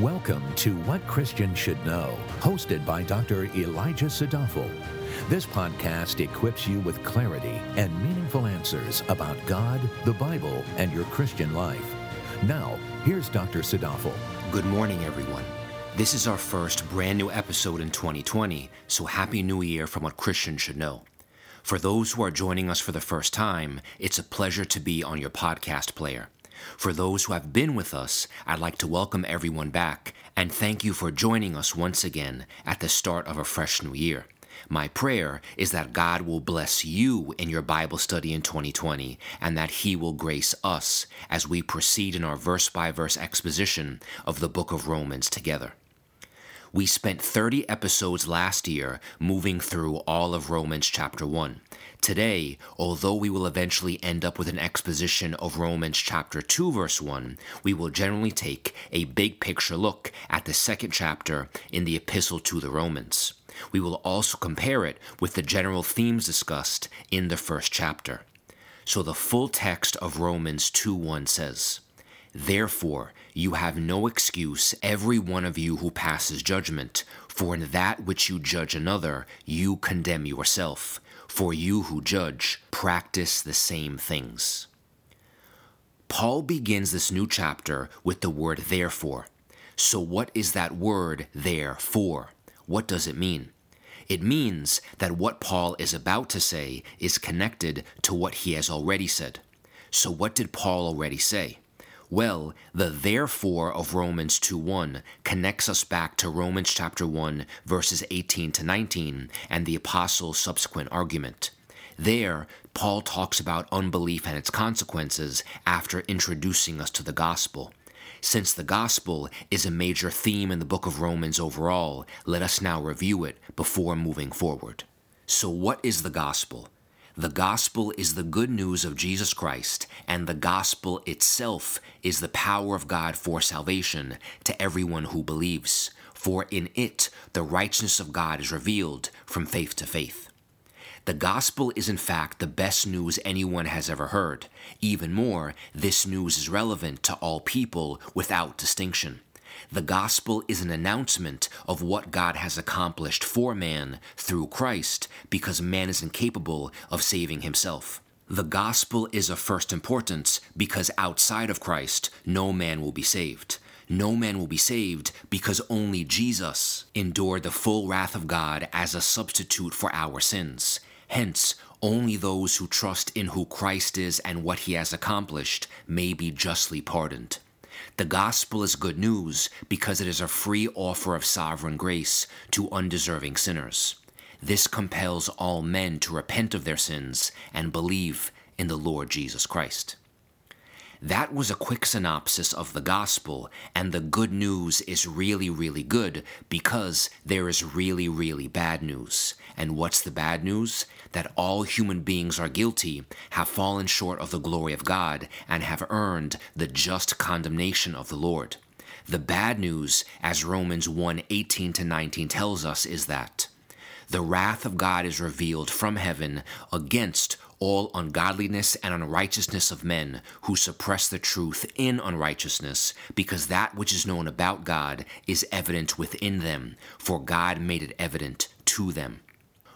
Welcome to What Christians Should Know, hosted by Dr. Elijah Sadafel. This podcast equips you with clarity and meaningful answers about God, the Bible, and your Christian life. Now, here's Dr. Sadafel. Good morning, everyone. This is our first brand new episode in 2020, so Happy New Year from What Christians Should Know. For those who are joining us for the first time, it's a pleasure to be on your podcast player. For those who have been with us, I'd like to welcome everyone back and thank you for joining us once again at the start of a fresh new year. My prayer is that God will bless you in your Bible study in 2020 and that He will grace us as we proceed in our verse by verse exposition of the book of Romans together. We spent 30 episodes last year moving through all of Romans chapter 1. Today, although we will eventually end up with an exposition of Romans chapter 2, verse 1, we will generally take a big picture look at the second chapter in the epistle to the Romans. We will also compare it with the general themes discussed in the first chapter. So the full text of Romans 2 1 says, Therefore, you have no excuse, every one of you who passes judgment, for in that which you judge another, you condemn yourself. For you who judge, practice the same things. Paul begins this new chapter with the word therefore. So, what is that word there for? What does it mean? It means that what Paul is about to say is connected to what he has already said. So, what did Paul already say? Well, the therefore of Romans 2:1 connects us back to Romans chapter 1 verses 18 to 19 and the apostle's subsequent argument. There, Paul talks about unbelief and its consequences after introducing us to the gospel. Since the gospel is a major theme in the book of Romans overall, let us now review it before moving forward. So, what is the gospel? The gospel is the good news of Jesus Christ, and the gospel itself is the power of God for salvation to everyone who believes. For in it, the righteousness of God is revealed from faith to faith. The gospel is in fact the best news anyone has ever heard. Even more, this news is relevant to all people without distinction. The gospel is an announcement of what God has accomplished for man through Christ because man is incapable of saving himself. The gospel is of first importance because outside of Christ, no man will be saved. No man will be saved because only Jesus endured the full wrath of God as a substitute for our sins. Hence, only those who trust in who Christ is and what he has accomplished may be justly pardoned. The gospel is good news because it is a free offer of sovereign grace to undeserving sinners. This compels all men to repent of their sins and believe in the Lord Jesus Christ. That was a quick synopsis of the gospel, and the good news is really, really good because there is really, really bad news. And what's the bad news? That all human beings are guilty, have fallen short of the glory of God, and have earned the just condemnation of the Lord. The bad news, as Romans 1 18 to 19 tells us, is that the wrath of God is revealed from heaven against all ungodliness and unrighteousness of men who suppress the truth in unrighteousness, because that which is known about God is evident within them, for God made it evident to them.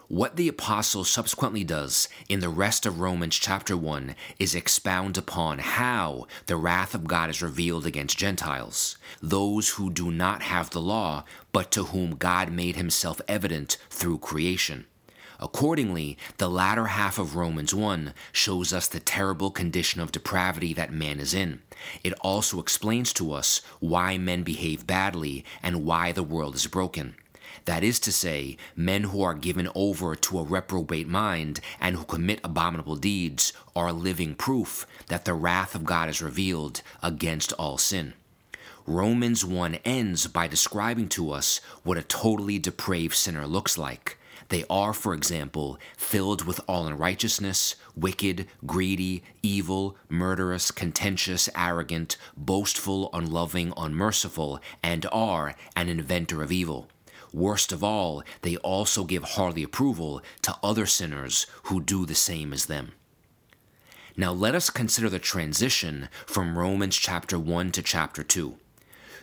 What the apostle subsequently does in the rest of Romans chapter 1 is expound upon how the wrath of God is revealed against Gentiles, those who do not have the law, but to whom God made himself evident through creation. Accordingly, the latter half of Romans 1 shows us the terrible condition of depravity that man is in. It also explains to us why men behave badly and why the world is broken. That is to say, men who are given over to a reprobate mind and who commit abominable deeds are living proof that the wrath of God is revealed against all sin. Romans 1 ends by describing to us what a totally depraved sinner looks like. They are, for example, filled with all unrighteousness, wicked, greedy, evil, murderous, contentious, arrogant, boastful, unloving, unmerciful, and are an inventor of evil. Worst of all, they also give hearty approval to other sinners who do the same as them. Now let us consider the transition from Romans chapter 1 to chapter 2.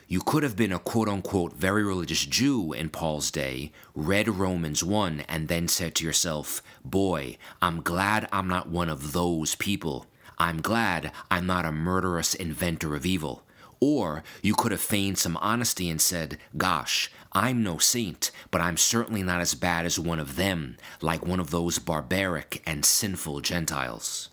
You could have been a quote unquote very religious Jew in Paul's day, read Romans 1, and then said to yourself, Boy, I'm glad I'm not one of those people. I'm glad I'm not a murderous inventor of evil. Or you could have feigned some honesty and said, Gosh, I'm no saint, but I'm certainly not as bad as one of them, like one of those barbaric and sinful Gentiles.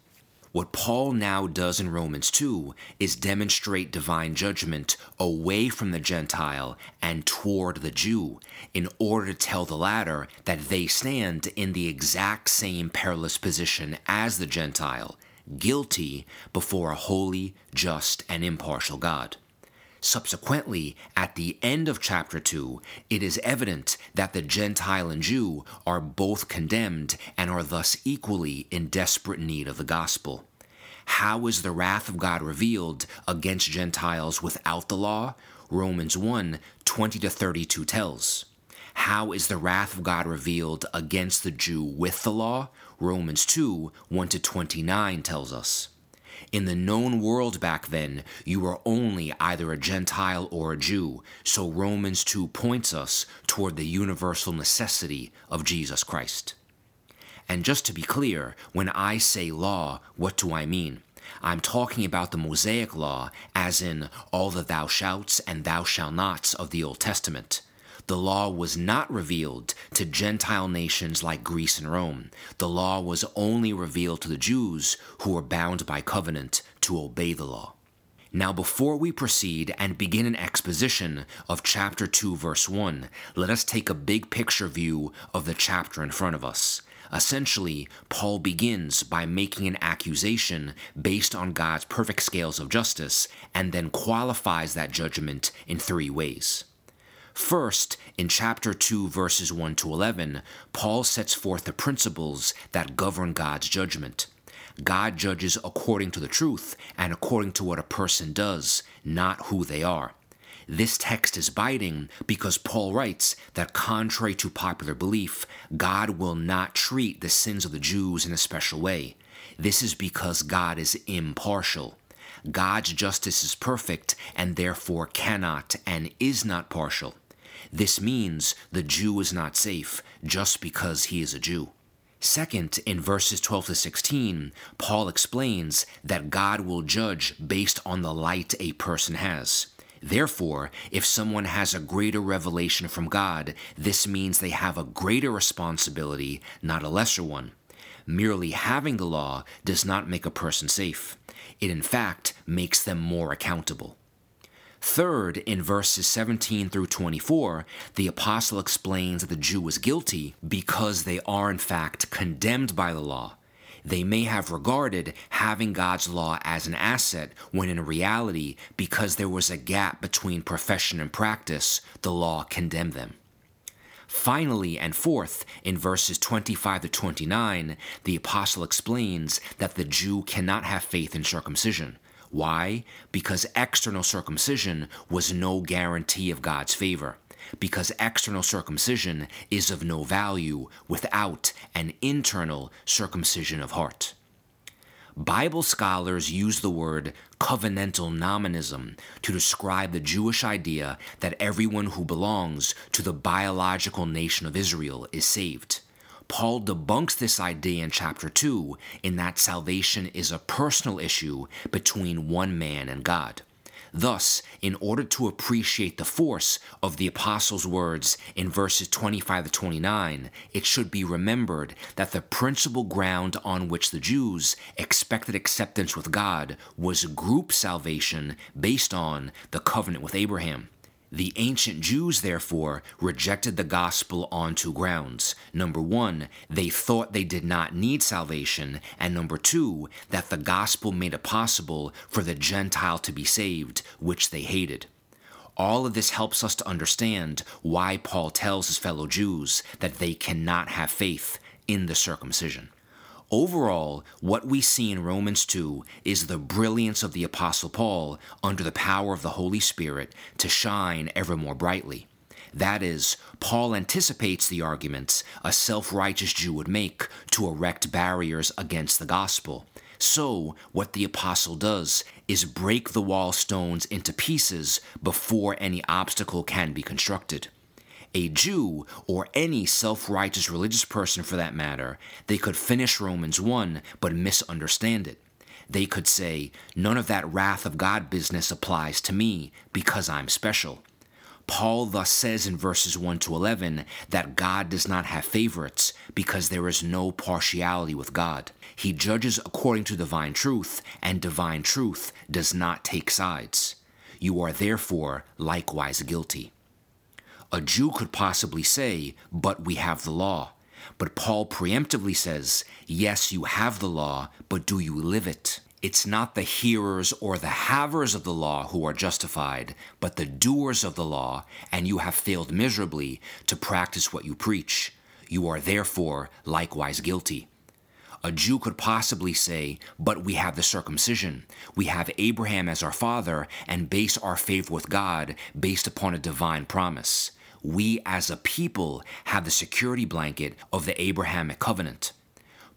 What Paul now does in Romans 2 is demonstrate divine judgment away from the Gentile and toward the Jew, in order to tell the latter that they stand in the exact same perilous position as the Gentile, guilty before a holy, just, and impartial God. Subsequently, at the end of chapter 2, it is evident that the Gentile and Jew are both condemned and are thus equally in desperate need of the gospel. How is the wrath of God revealed against Gentiles without the law? Romans 1 20 to 32 tells. How is the wrath of God revealed against the Jew with the law? Romans 2 1 to 29 tells us. In the known world back then, you were only either a Gentile or a Jew, so Romans 2 points us toward the universal necessity of Jesus Christ. And just to be clear, when I say law, what do I mean? I'm talking about the Mosaic law, as in all the thou shalt and thou shalt nots of the Old Testament. The law was not revealed to Gentile nations like Greece and Rome. The law was only revealed to the Jews who were bound by covenant to obey the law. Now, before we proceed and begin an exposition of chapter 2, verse 1, let us take a big picture view of the chapter in front of us. Essentially, Paul begins by making an accusation based on God's perfect scales of justice and then qualifies that judgment in three ways. First, in chapter 2, verses 1 to 11, Paul sets forth the principles that govern God's judgment. God judges according to the truth and according to what a person does, not who they are. This text is biting because Paul writes that, contrary to popular belief, God will not treat the sins of the Jews in a special way. This is because God is impartial. God's justice is perfect and therefore cannot and is not partial. This means the Jew is not safe just because he is a Jew. Second, in verses 12 to 16, Paul explains that God will judge based on the light a person has. Therefore, if someone has a greater revelation from God, this means they have a greater responsibility, not a lesser one. Merely having the law does not make a person safe. It, in fact, makes them more accountable. Third, in verses 17 through 24, the apostle explains that the Jew is guilty because they are in fact condemned by the law. They may have regarded having God's law as an asset when in reality, because there was a gap between profession and practice, the law condemned them. Finally, and fourth, in verses 25 to 29, the apostle explains that the Jew cannot have faith in circumcision. Why? Because external circumcision was no guarantee of God's favor. Because external circumcision is of no value without an internal circumcision of heart. Bible scholars use the word covenantal nominalism to describe the Jewish idea that everyone who belongs to the biological nation of Israel is saved. Paul debunks this idea in chapter 2 in that salvation is a personal issue between one man and God. Thus, in order to appreciate the force of the apostle's words in verses 25 to 29, it should be remembered that the principal ground on which the Jews expected acceptance with God was group salvation based on the covenant with Abraham. The ancient Jews, therefore, rejected the gospel on two grounds. Number one, they thought they did not need salvation, and number two, that the gospel made it possible for the Gentile to be saved, which they hated. All of this helps us to understand why Paul tells his fellow Jews that they cannot have faith in the circumcision. Overall, what we see in Romans 2 is the brilliance of the Apostle Paul under the power of the Holy Spirit to shine ever more brightly. That is, Paul anticipates the arguments a self righteous Jew would make to erect barriers against the gospel. So, what the apostle does is break the wall stones into pieces before any obstacle can be constructed. A Jew, or any self righteous religious person for that matter, they could finish Romans 1 but misunderstand it. They could say, None of that wrath of God business applies to me because I'm special. Paul thus says in verses 1 to 11 that God does not have favorites because there is no partiality with God. He judges according to divine truth, and divine truth does not take sides. You are therefore likewise guilty. A Jew could possibly say, But we have the law. But Paul preemptively says, Yes, you have the law, but do you live it? It's not the hearers or the havers of the law who are justified, but the doers of the law, and you have failed miserably to practice what you preach. You are therefore likewise guilty. A Jew could possibly say, But we have the circumcision. We have Abraham as our father and base our faith with God based upon a divine promise. We as a people have the security blanket of the Abrahamic covenant.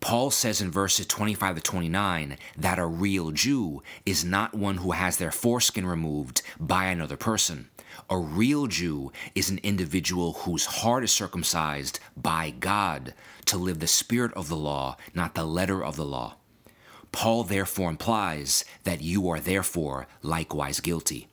Paul says in verses 25 to 29 that a real Jew is not one who has their foreskin removed by another person. A real Jew is an individual whose heart is circumcised by God to live the spirit of the law, not the letter of the law. Paul therefore implies that you are therefore likewise guilty.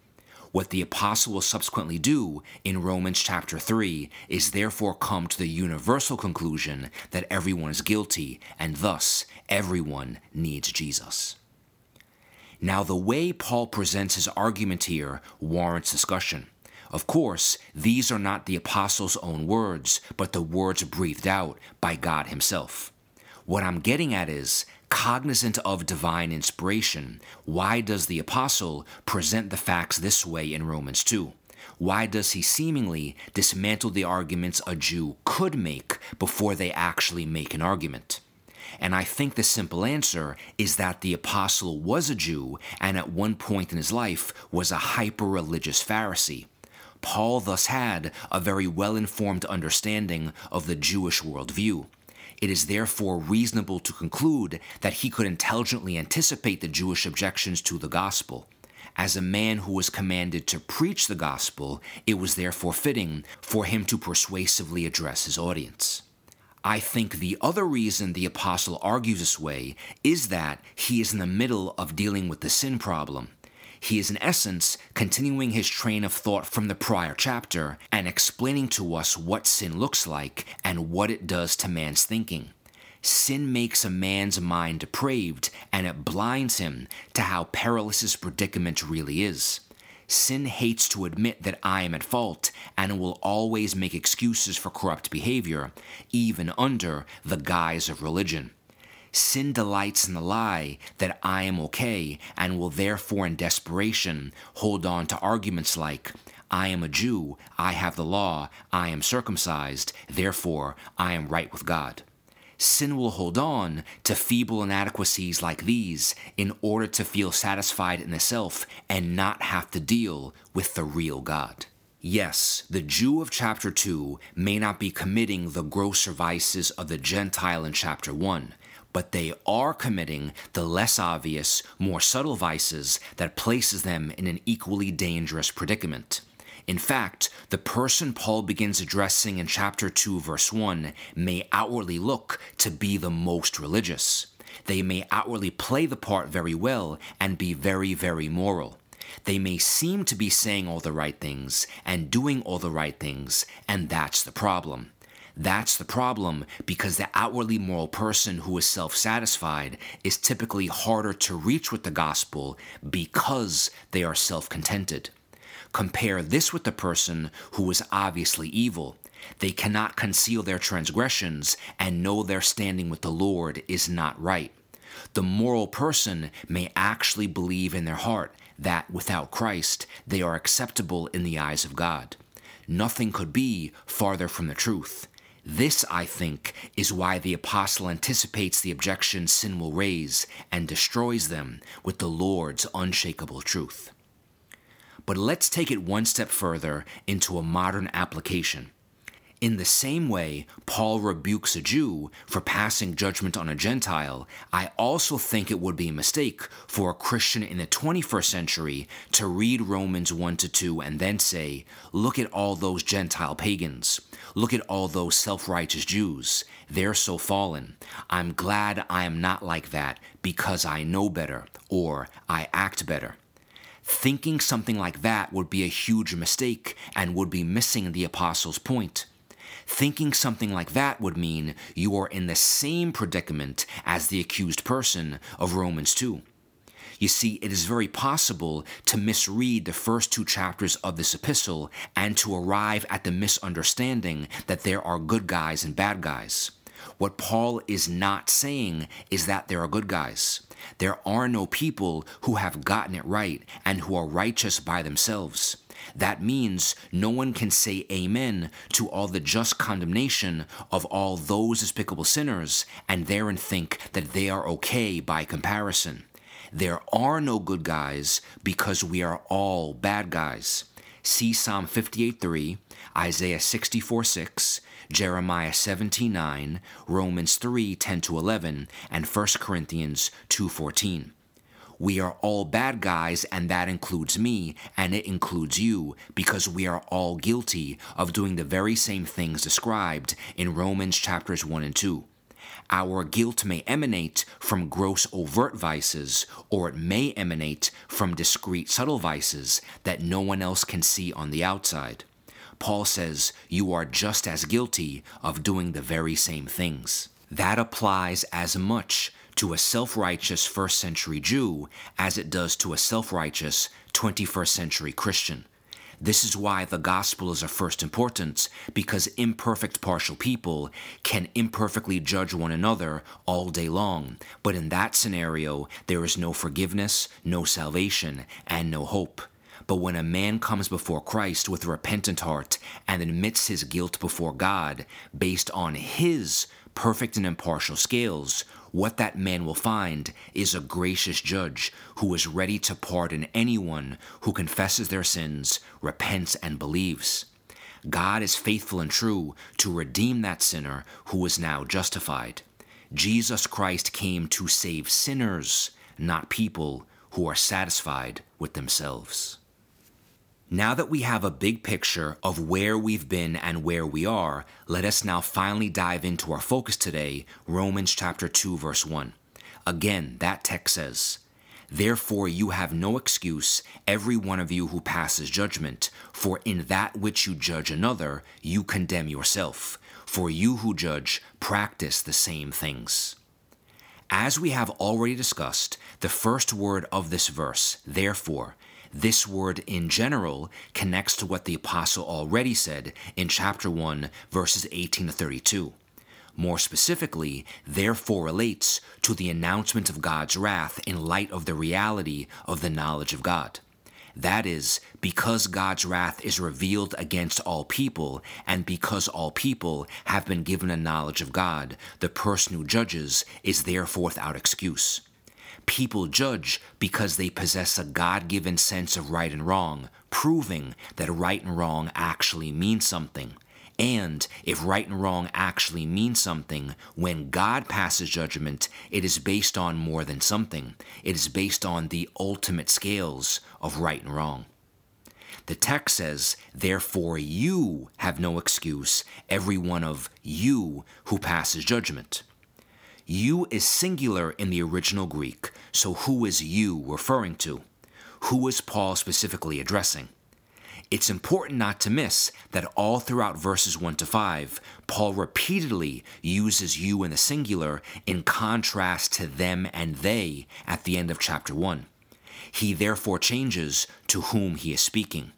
What the apostle will subsequently do in Romans chapter 3 is therefore come to the universal conclusion that everyone is guilty and thus everyone needs Jesus. Now, the way Paul presents his argument here warrants discussion. Of course, these are not the apostle's own words, but the words breathed out by God Himself. What I'm getting at is cognizant of divine inspiration, why does the apostle present the facts this way in Romans 2? Why does he seemingly dismantle the arguments a Jew could make before they actually make an argument? And I think the simple answer is that the apostle was a Jew and at one point in his life was a hyper religious Pharisee. Paul thus had a very well informed understanding of the Jewish worldview. It is therefore reasonable to conclude that he could intelligently anticipate the Jewish objections to the gospel. As a man who was commanded to preach the gospel, it was therefore fitting for him to persuasively address his audience. I think the other reason the apostle argues this way is that he is in the middle of dealing with the sin problem he is, in essence, continuing his train of thought from the prior chapter and explaining to us what sin looks like and what it does to man's thinking. Sin makes a man's mind depraved and it blinds him to how perilous his predicament really is. Sin hates to admit that I am at fault and will always make excuses for corrupt behavior, even under the guise of religion. Sin delights in the lie that I am okay and will therefore, in desperation, hold on to arguments like, I am a Jew, I have the law, I am circumcised, therefore I am right with God. Sin will hold on to feeble inadequacies like these in order to feel satisfied in the self and not have to deal with the real God. Yes, the Jew of chapter 2 may not be committing the grosser vices of the Gentile in chapter 1, but they are committing the less obvious, more subtle vices that places them in an equally dangerous predicament. In fact, the person Paul begins addressing in chapter 2, verse 1 may outwardly look to be the most religious. They may outwardly play the part very well and be very, very moral. They may seem to be saying all the right things and doing all the right things, and that's the problem. That's the problem because the outwardly moral person who is self satisfied is typically harder to reach with the gospel because they are self contented. Compare this with the person who is obviously evil. They cannot conceal their transgressions and know their standing with the Lord is not right. The moral person may actually believe in their heart that without Christ they are acceptable in the eyes of God. Nothing could be farther from the truth. This, I think, is why the apostle anticipates the objections sin will raise and destroys them with the Lord's unshakable truth. But let's take it one step further into a modern application. In the same way, Paul rebukes a Jew for passing judgment on a Gentile, I also think it would be a mistake for a Christian in the 21st century to read Romans 1 to 2 and then say, Look at all those Gentile pagans. Look at all those self righteous Jews. They're so fallen. I'm glad I am not like that because I know better or I act better. Thinking something like that would be a huge mistake and would be missing the apostle's point. Thinking something like that would mean you are in the same predicament as the accused person of Romans 2. You see, it is very possible to misread the first two chapters of this epistle and to arrive at the misunderstanding that there are good guys and bad guys. What Paul is not saying is that there are good guys. There are no people who have gotten it right and who are righteous by themselves. That means no one can say amen to all the just condemnation of all those despicable sinners and therein think that they are okay by comparison. There are no good guys because we are all bad guys. See Psalm 58:3, Isaiah 64:6, Jeremiah 17:9, Romans 3:10 to 11, and 1 Corinthians 2:14. We are all bad guys, and that includes me, and it includes you, because we are all guilty of doing the very same things described in Romans chapters 1 and 2. Our guilt may emanate from gross overt vices, or it may emanate from discreet subtle vices that no one else can see on the outside. Paul says you are just as guilty of doing the very same things. That applies as much to a self righteous first century Jew as it does to a self righteous 21st century Christian. This is why the gospel is of first importance, because imperfect partial people can imperfectly judge one another all day long. But in that scenario, there is no forgiveness, no salvation, and no hope. But when a man comes before Christ with a repentant heart and admits his guilt before God based on his perfect and impartial scales, what that man will find is a gracious judge who is ready to pardon anyone who confesses their sins, repents, and believes. God is faithful and true to redeem that sinner who is now justified. Jesus Christ came to save sinners, not people who are satisfied with themselves. Now that we have a big picture of where we've been and where we are, let us now finally dive into our focus today, Romans chapter 2 verse 1. Again, that text says, Therefore you have no excuse, every one of you who passes judgment, for in that which you judge another, you condemn yourself. For you who judge practice the same things. As we have already discussed, the first word of this verse, therefore, this word in general connects to what the apostle already said in chapter 1, verses 18 to 32. More specifically, therefore relates to the announcement of God's wrath in light of the reality of the knowledge of God. That is, because God's wrath is revealed against all people, and because all people have been given a knowledge of God, the person who judges is therefore without excuse. People judge because they possess a God given sense of right and wrong, proving that right and wrong actually mean something. And if right and wrong actually mean something, when God passes judgment, it is based on more than something. It is based on the ultimate scales of right and wrong. The text says, Therefore you have no excuse, every one of you who passes judgment. You is singular in the original Greek, so who is you referring to? Who is Paul specifically addressing? It's important not to miss that all throughout verses 1 to 5, Paul repeatedly uses you in the singular in contrast to them and they at the end of chapter 1. He therefore changes to whom he is speaking.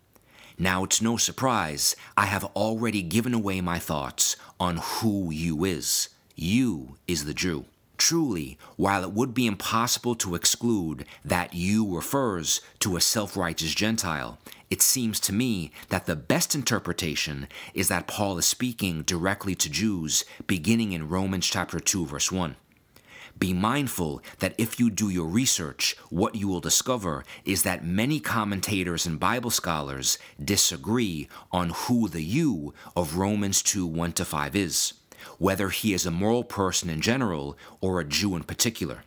Now, it's no surprise, I have already given away my thoughts on who you is. You is the Jew. Truly, while it would be impossible to exclude that you refers to a self righteous Gentile, it seems to me that the best interpretation is that Paul is speaking directly to Jews beginning in Romans chapter 2 verse 1. Be mindful that if you do your research, what you will discover is that many commentators and Bible scholars disagree on who the you of Romans 2 1 to 5 is, whether he is a moral person in general or a Jew in particular.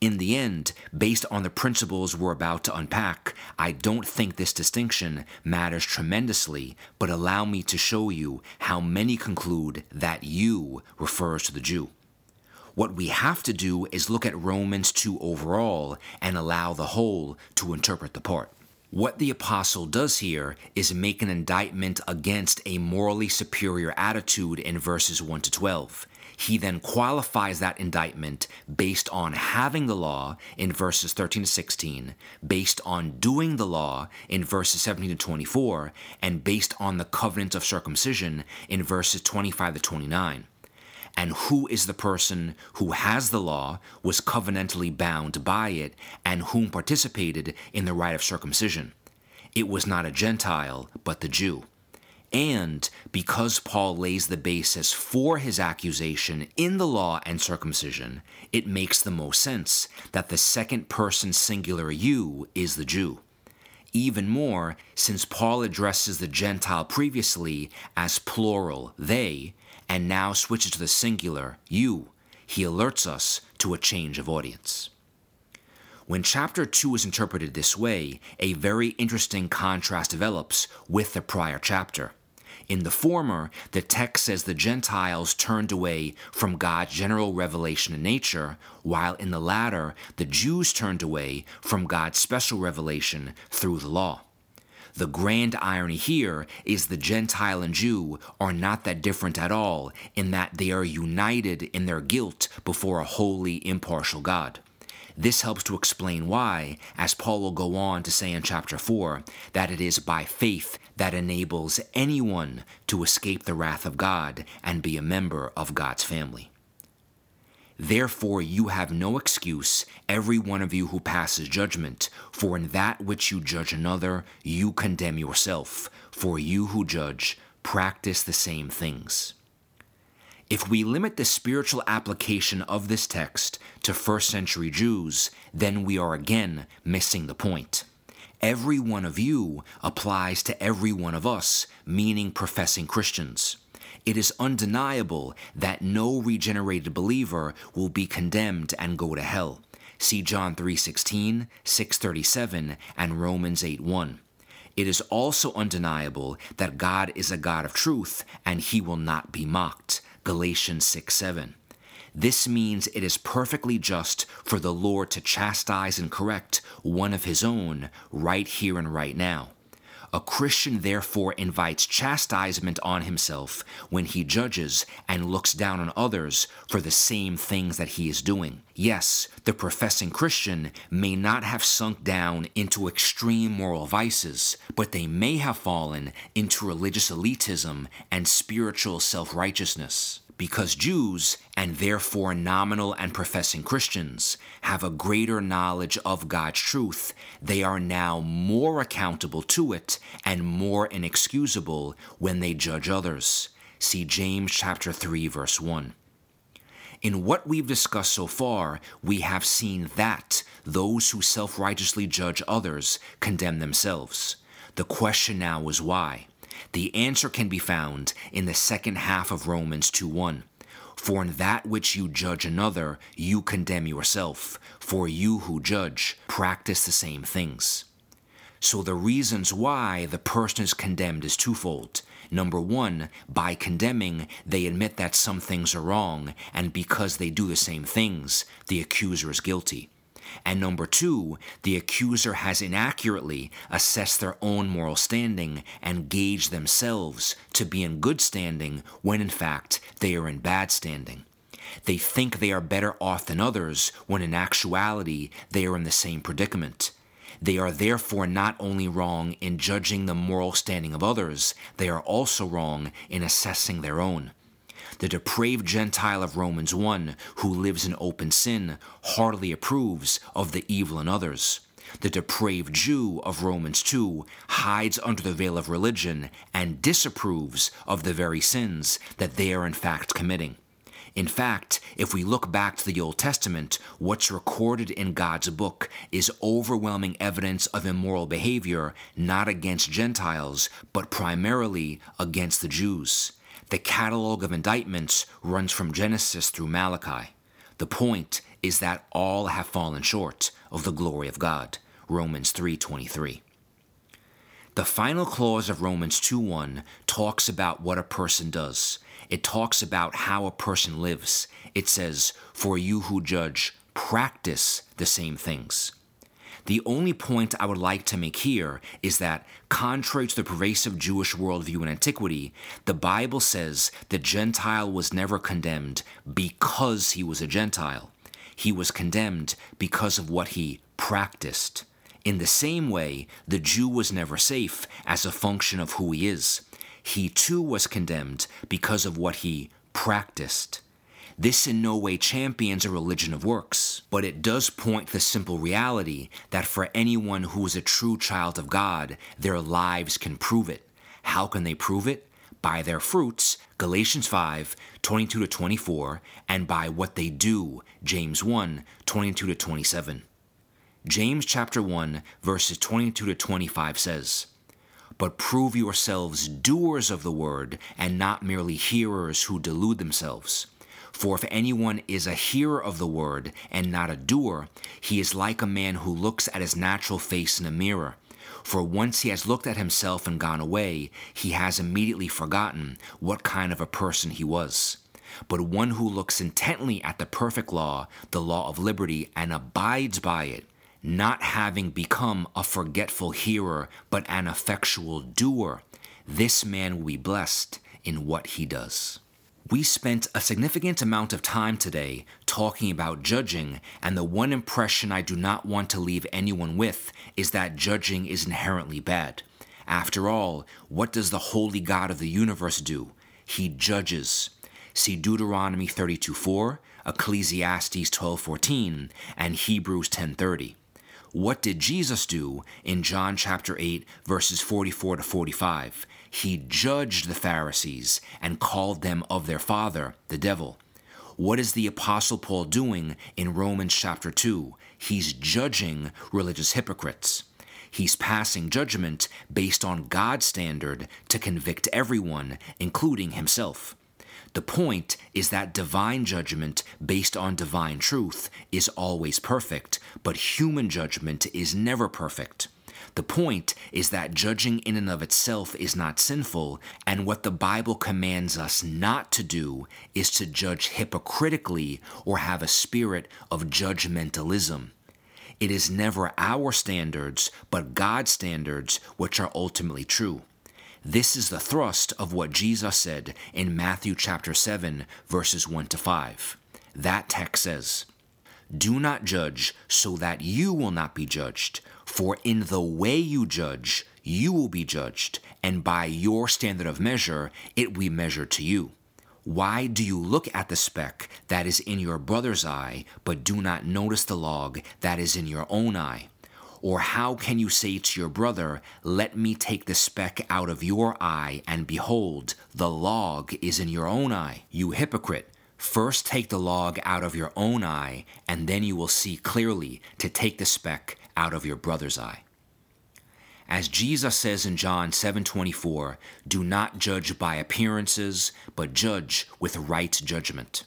In the end, based on the principles we're about to unpack, I don't think this distinction matters tremendously, but allow me to show you how many conclude that you refers to the Jew. What we have to do is look at Romans 2 overall and allow the whole to interpret the part. What the apostle does here is make an indictment against a morally superior attitude in verses 1 to 12. He then qualifies that indictment based on having the law in verses 13 to 16, based on doing the law in verses 17 to 24, and based on the covenant of circumcision in verses 25 to 29 and who is the person who has the law, was covenantally bound by it, and whom participated in the rite of circumcision. It was not a Gentile, but the Jew. And because Paul lays the basis for his accusation in the law and circumcision, it makes the most sense that the second person singular you is the Jew. Even more, since Paul addresses the Gentile previously as plural, they, and now switches to the singular, you, he alerts us to a change of audience. When chapter 2 is interpreted this way, a very interesting contrast develops with the prior chapter. In the former, the text says the Gentiles turned away from God's general revelation in nature, while in the latter, the Jews turned away from God's special revelation through the law. The grand irony here is the Gentile and Jew are not that different at all, in that they are united in their guilt before a holy, impartial God. This helps to explain why, as Paul will go on to say in chapter 4, that it is by faith that enables anyone to escape the wrath of God and be a member of God's family. Therefore, you have no excuse, every one of you who passes judgment, for in that which you judge another, you condemn yourself, for you who judge practice the same things. If we limit the spiritual application of this text to first century Jews, then we are again missing the point. Every one of you applies to every one of us, meaning professing Christians. It is undeniable that no regenerated believer will be condemned and go to hell. See John 3:16, 6:37, and Romans 8:1. It is also undeniable that God is a God of truth and he will not be mocked. Galatians 6 7. This means it is perfectly just for the Lord to chastise and correct one of his own right here and right now. A Christian therefore invites chastisement on himself when he judges and looks down on others for the same things that he is doing. Yes, the professing Christian may not have sunk down into extreme moral vices, but they may have fallen into religious elitism and spiritual self righteousness because Jews, and therefore nominal and professing Christians, have a greater knowledge of God's truth, they are now more accountable to it and more inexcusable when they judge others. See James chapter 3 verse 1. In what we've discussed so far, we have seen that those who self righteously judge others condemn themselves. The question now is why? The answer can be found in the second half of Romans 2:1. For in that which you judge another, you condemn yourself, for you who judge practice the same things. So the reasons why the person is condemned is twofold. Number one, by condemning, they admit that some things are wrong, and because they do the same things, the accuser is guilty. And number two, the accuser has inaccurately assessed their own moral standing and gauged themselves to be in good standing when in fact they are in bad standing. They think they are better off than others when in actuality they are in the same predicament. They are therefore not only wrong in judging the moral standing of others, they are also wrong in assessing their own. The depraved Gentile of Romans 1, who lives in open sin, heartily approves of the evil in others. The depraved Jew of Romans 2 hides under the veil of religion and disapproves of the very sins that they are in fact committing. In fact, if we look back to the Old Testament, what's recorded in God's book is overwhelming evidence of immoral behavior not against Gentiles, but primarily against the Jews. The catalog of indictments runs from Genesis through Malachi. The point is that all have fallen short of the glory of God. Romans 3:23. The final clause of Romans 2:1 talks about what a person does. It talks about how a person lives. It says, "For you who judge, practice the same things." The only point I would like to make here is that, contrary to the pervasive Jewish worldview in antiquity, the Bible says the Gentile was never condemned because he was a Gentile. He was condemned because of what he practiced. In the same way, the Jew was never safe as a function of who he is. He too was condemned because of what he practiced. This in no way champions a religion of works, but it does point the simple reality that for anyone who is a true child of God, their lives can prove it. How can they prove it? By their fruits, Galatians 5, 22 to 24, and by what they do, James 1, 22 to 27. James chapter 1 verses 22 to 25 says, But prove yourselves doers of the word and not merely hearers who delude themselves. For if anyone is a hearer of the word and not a doer, he is like a man who looks at his natural face in a mirror. For once he has looked at himself and gone away, he has immediately forgotten what kind of a person he was. But one who looks intently at the perfect law, the law of liberty, and abides by it, not having become a forgetful hearer, but an effectual doer, this man will be blessed in what he does. We spent a significant amount of time today talking about judging, and the one impression I do not want to leave anyone with is that judging is inherently bad. After all, what does the holy God of the universe do? He judges. See Deuteronomy 32:4, Ecclesiastes 12:14, and Hebrews 10:30. What did Jesus do in John chapter 8, verses 44 to 45? He judged the Pharisees and called them of their father, the devil. What is the Apostle Paul doing in Romans chapter 2? He's judging religious hypocrites. He's passing judgment based on God's standard to convict everyone, including himself. The point is that divine judgment based on divine truth is always perfect, but human judgment is never perfect. The point is that judging in and of itself is not sinful, and what the Bible commands us not to do is to judge hypocritically or have a spirit of judgmentalism. It is never our standards, but God's standards which are ultimately true. This is the thrust of what Jesus said in Matthew chapter 7, verses 1 to 5. That text says, Do not judge so that you will not be judged, for in the way you judge, you will be judged, and by your standard of measure, it will be measured to you. Why do you look at the speck that is in your brother's eye, but do not notice the log that is in your own eye? Or how can you say to your brother, Let me take the speck out of your eye, and behold, the log is in your own eye? You hypocrite! First take the log out of your own eye, and then you will see clearly to take the speck out of your brother's eye. As Jesus says in John 7:24, do not judge by appearances, but judge with right judgment.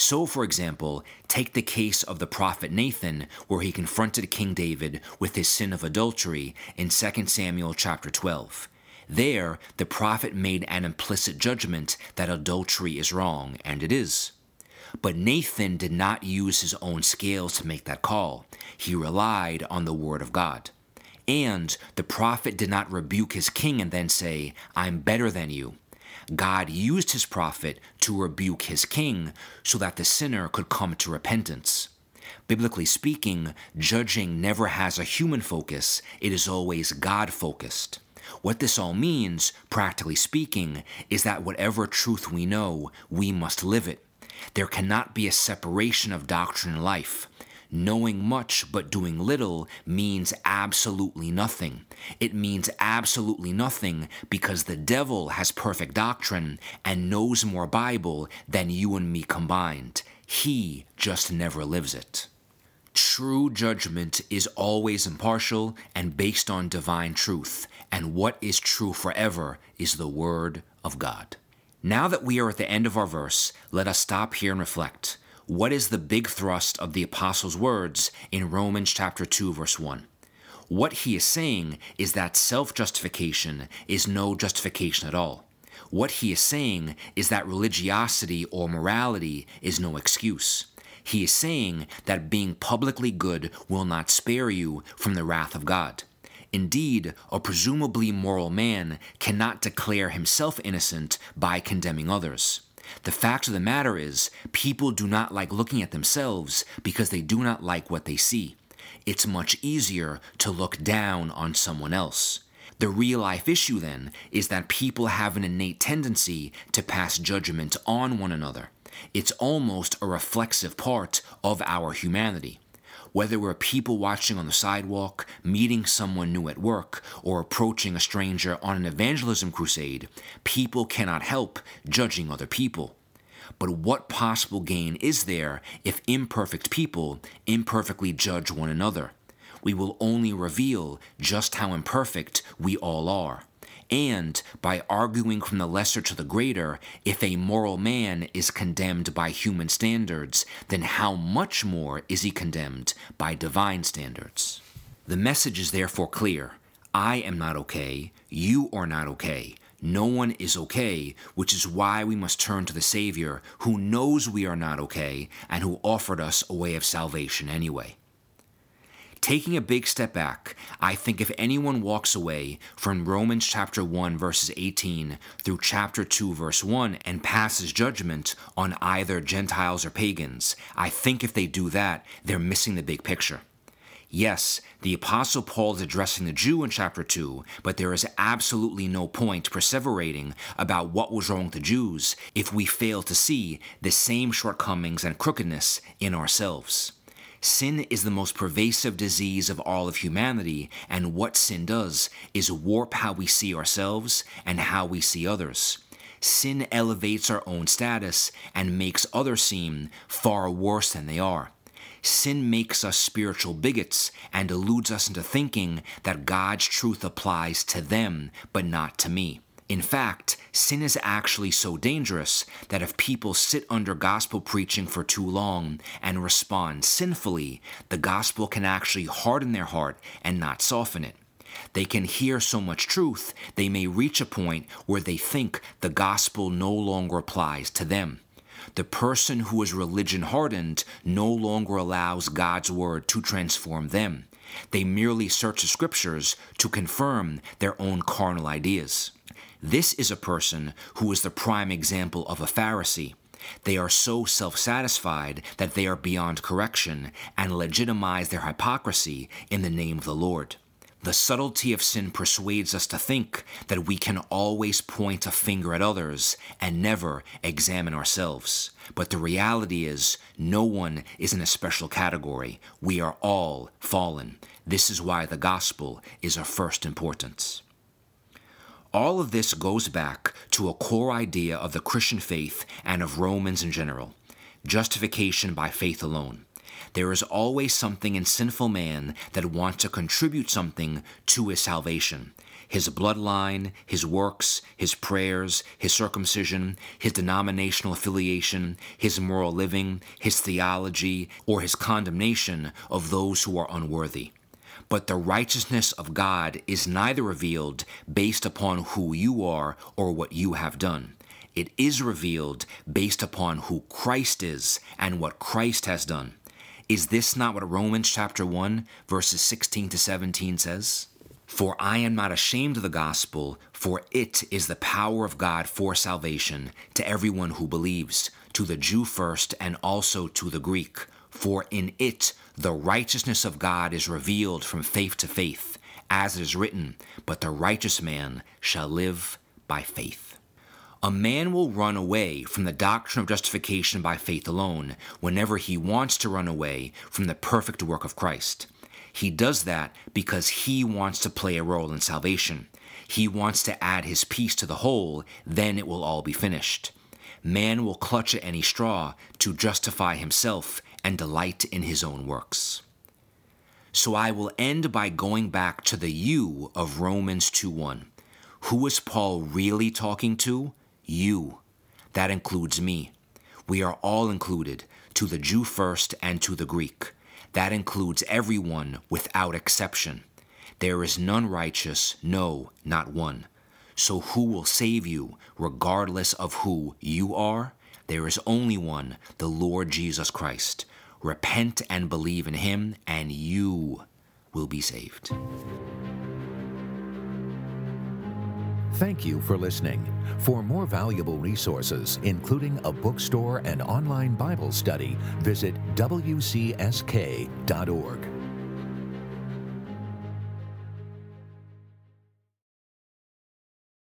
So, for example, take the case of the prophet Nathan, where he confronted King David with his sin of adultery in 2 Samuel chapter 12. There, the prophet made an implicit judgment that adultery is wrong, and it is. But Nathan did not use his own scales to make that call. He relied on the word of God. And the prophet did not rebuke his king and then say, I'm better than you. God used his prophet to rebuke his king so that the sinner could come to repentance. Biblically speaking, judging never has a human focus, it is always God focused. What this all means, practically speaking, is that whatever truth we know, we must live it. There cannot be a separation of doctrine and life. knowing much but doing little means absolutely nothing. It means absolutely nothing because the devil has perfect doctrine and knows more Bible than you and me combined. He just never lives it. True judgment is always impartial and based on divine truth, and what is true forever is the Word of God. Now that we are at the end of our verse, let us stop here and reflect. What is the big thrust of the apostle's words in Romans chapter 2 verse 1? What he is saying is that self-justification is no justification at all. What he is saying is that religiosity or morality is no excuse. He is saying that being publicly good will not spare you from the wrath of God. Indeed, a presumably moral man cannot declare himself innocent by condemning others. The fact of the matter is, people do not like looking at themselves because they do not like what they see. It's much easier to look down on someone else. The real life issue, then, is that people have an innate tendency to pass judgment on one another. It's almost a reflexive part of our humanity. Whether we're people watching on the sidewalk, meeting someone new at work, or approaching a stranger on an evangelism crusade, people cannot help judging other people. But what possible gain is there if imperfect people imperfectly judge one another? We will only reveal just how imperfect we all are and by arguing from the lesser to the greater, if a moral man is condemned by human standards, then how much more is he condemned by divine standards? The message is therefore clear I am not okay, you are not okay. No one is okay, which is why we must turn to the Savior who knows we are not okay and who offered us a way of salvation anyway. Taking a big step back, I think if anyone walks away from Romans chapter 1 verses 18 through chapter 2 verse 1 and passes judgment on either Gentiles or pagans, I think if they do that, they're missing the big picture. Yes, the Apostle Paul is addressing the Jew in chapter 2, but there is absolutely no point perseverating about what was wrong with the Jews if we fail to see the same shortcomings and crookedness in ourselves. Sin is the most pervasive disease of all of humanity, and what sin does is warp how we see ourselves and how we see others. Sin elevates our own status and makes others seem far worse than they are. Sin makes us spiritual bigots and deludes us into thinking that God's truth applies to them but not to me. In fact, sin is actually so dangerous that if people sit under gospel preaching for too long and respond sinfully, the gospel can actually harden their heart and not soften it. They can hear so much truth, they may reach a point where they think the gospel no longer applies to them. The person who is religion hardened no longer allows God's word to transform them. They merely search the scriptures to confirm their own carnal ideas. This is a person who is the prime example of a Pharisee. They are so self satisfied that they are beyond correction and legitimize their hypocrisy in the name of the Lord. The subtlety of sin persuades us to think that we can always point a finger at others and never examine ourselves. But the reality is, no one is in a special category. We are all fallen. This is why the gospel is of first importance. All of this goes back to a core idea of the Christian faith and of Romans in general justification by faith alone. There is always something in sinful man that wants to contribute something to his salvation. His bloodline, his works, his prayers, his circumcision, his denominational affiliation, his moral living, his theology, or his condemnation of those who are unworthy. But the righteousness of God is neither revealed based upon who you are or what you have done. It is revealed based upon who Christ is and what Christ has done. Is this not what Romans chapter 1 verses 16 to 17 says? For I am not ashamed of the gospel, for it is the power of God for salvation to everyone who believes, to the Jew first and also to the Greek. For in it the righteousness of God is revealed from faith to faith, as it is written, But the righteous man shall live by faith. A man will run away from the doctrine of justification by faith alone whenever he wants to run away from the perfect work of Christ. He does that because he wants to play a role in salvation. He wants to add his piece to the whole, then it will all be finished. Man will clutch at any straw to justify himself and delight in his own works. So I will end by going back to the you of Romans 2:1. Who is Paul really talking to? You. That includes me. We are all included, to the Jew first and to the Greek. That includes everyone without exception. There is none righteous, no, not one. So who will save you, regardless of who you are? There is only one, the Lord Jesus Christ. Repent and believe in him, and you will be saved. Thank you for listening. For more valuable resources, including a bookstore and online Bible study, visit WCSK.org.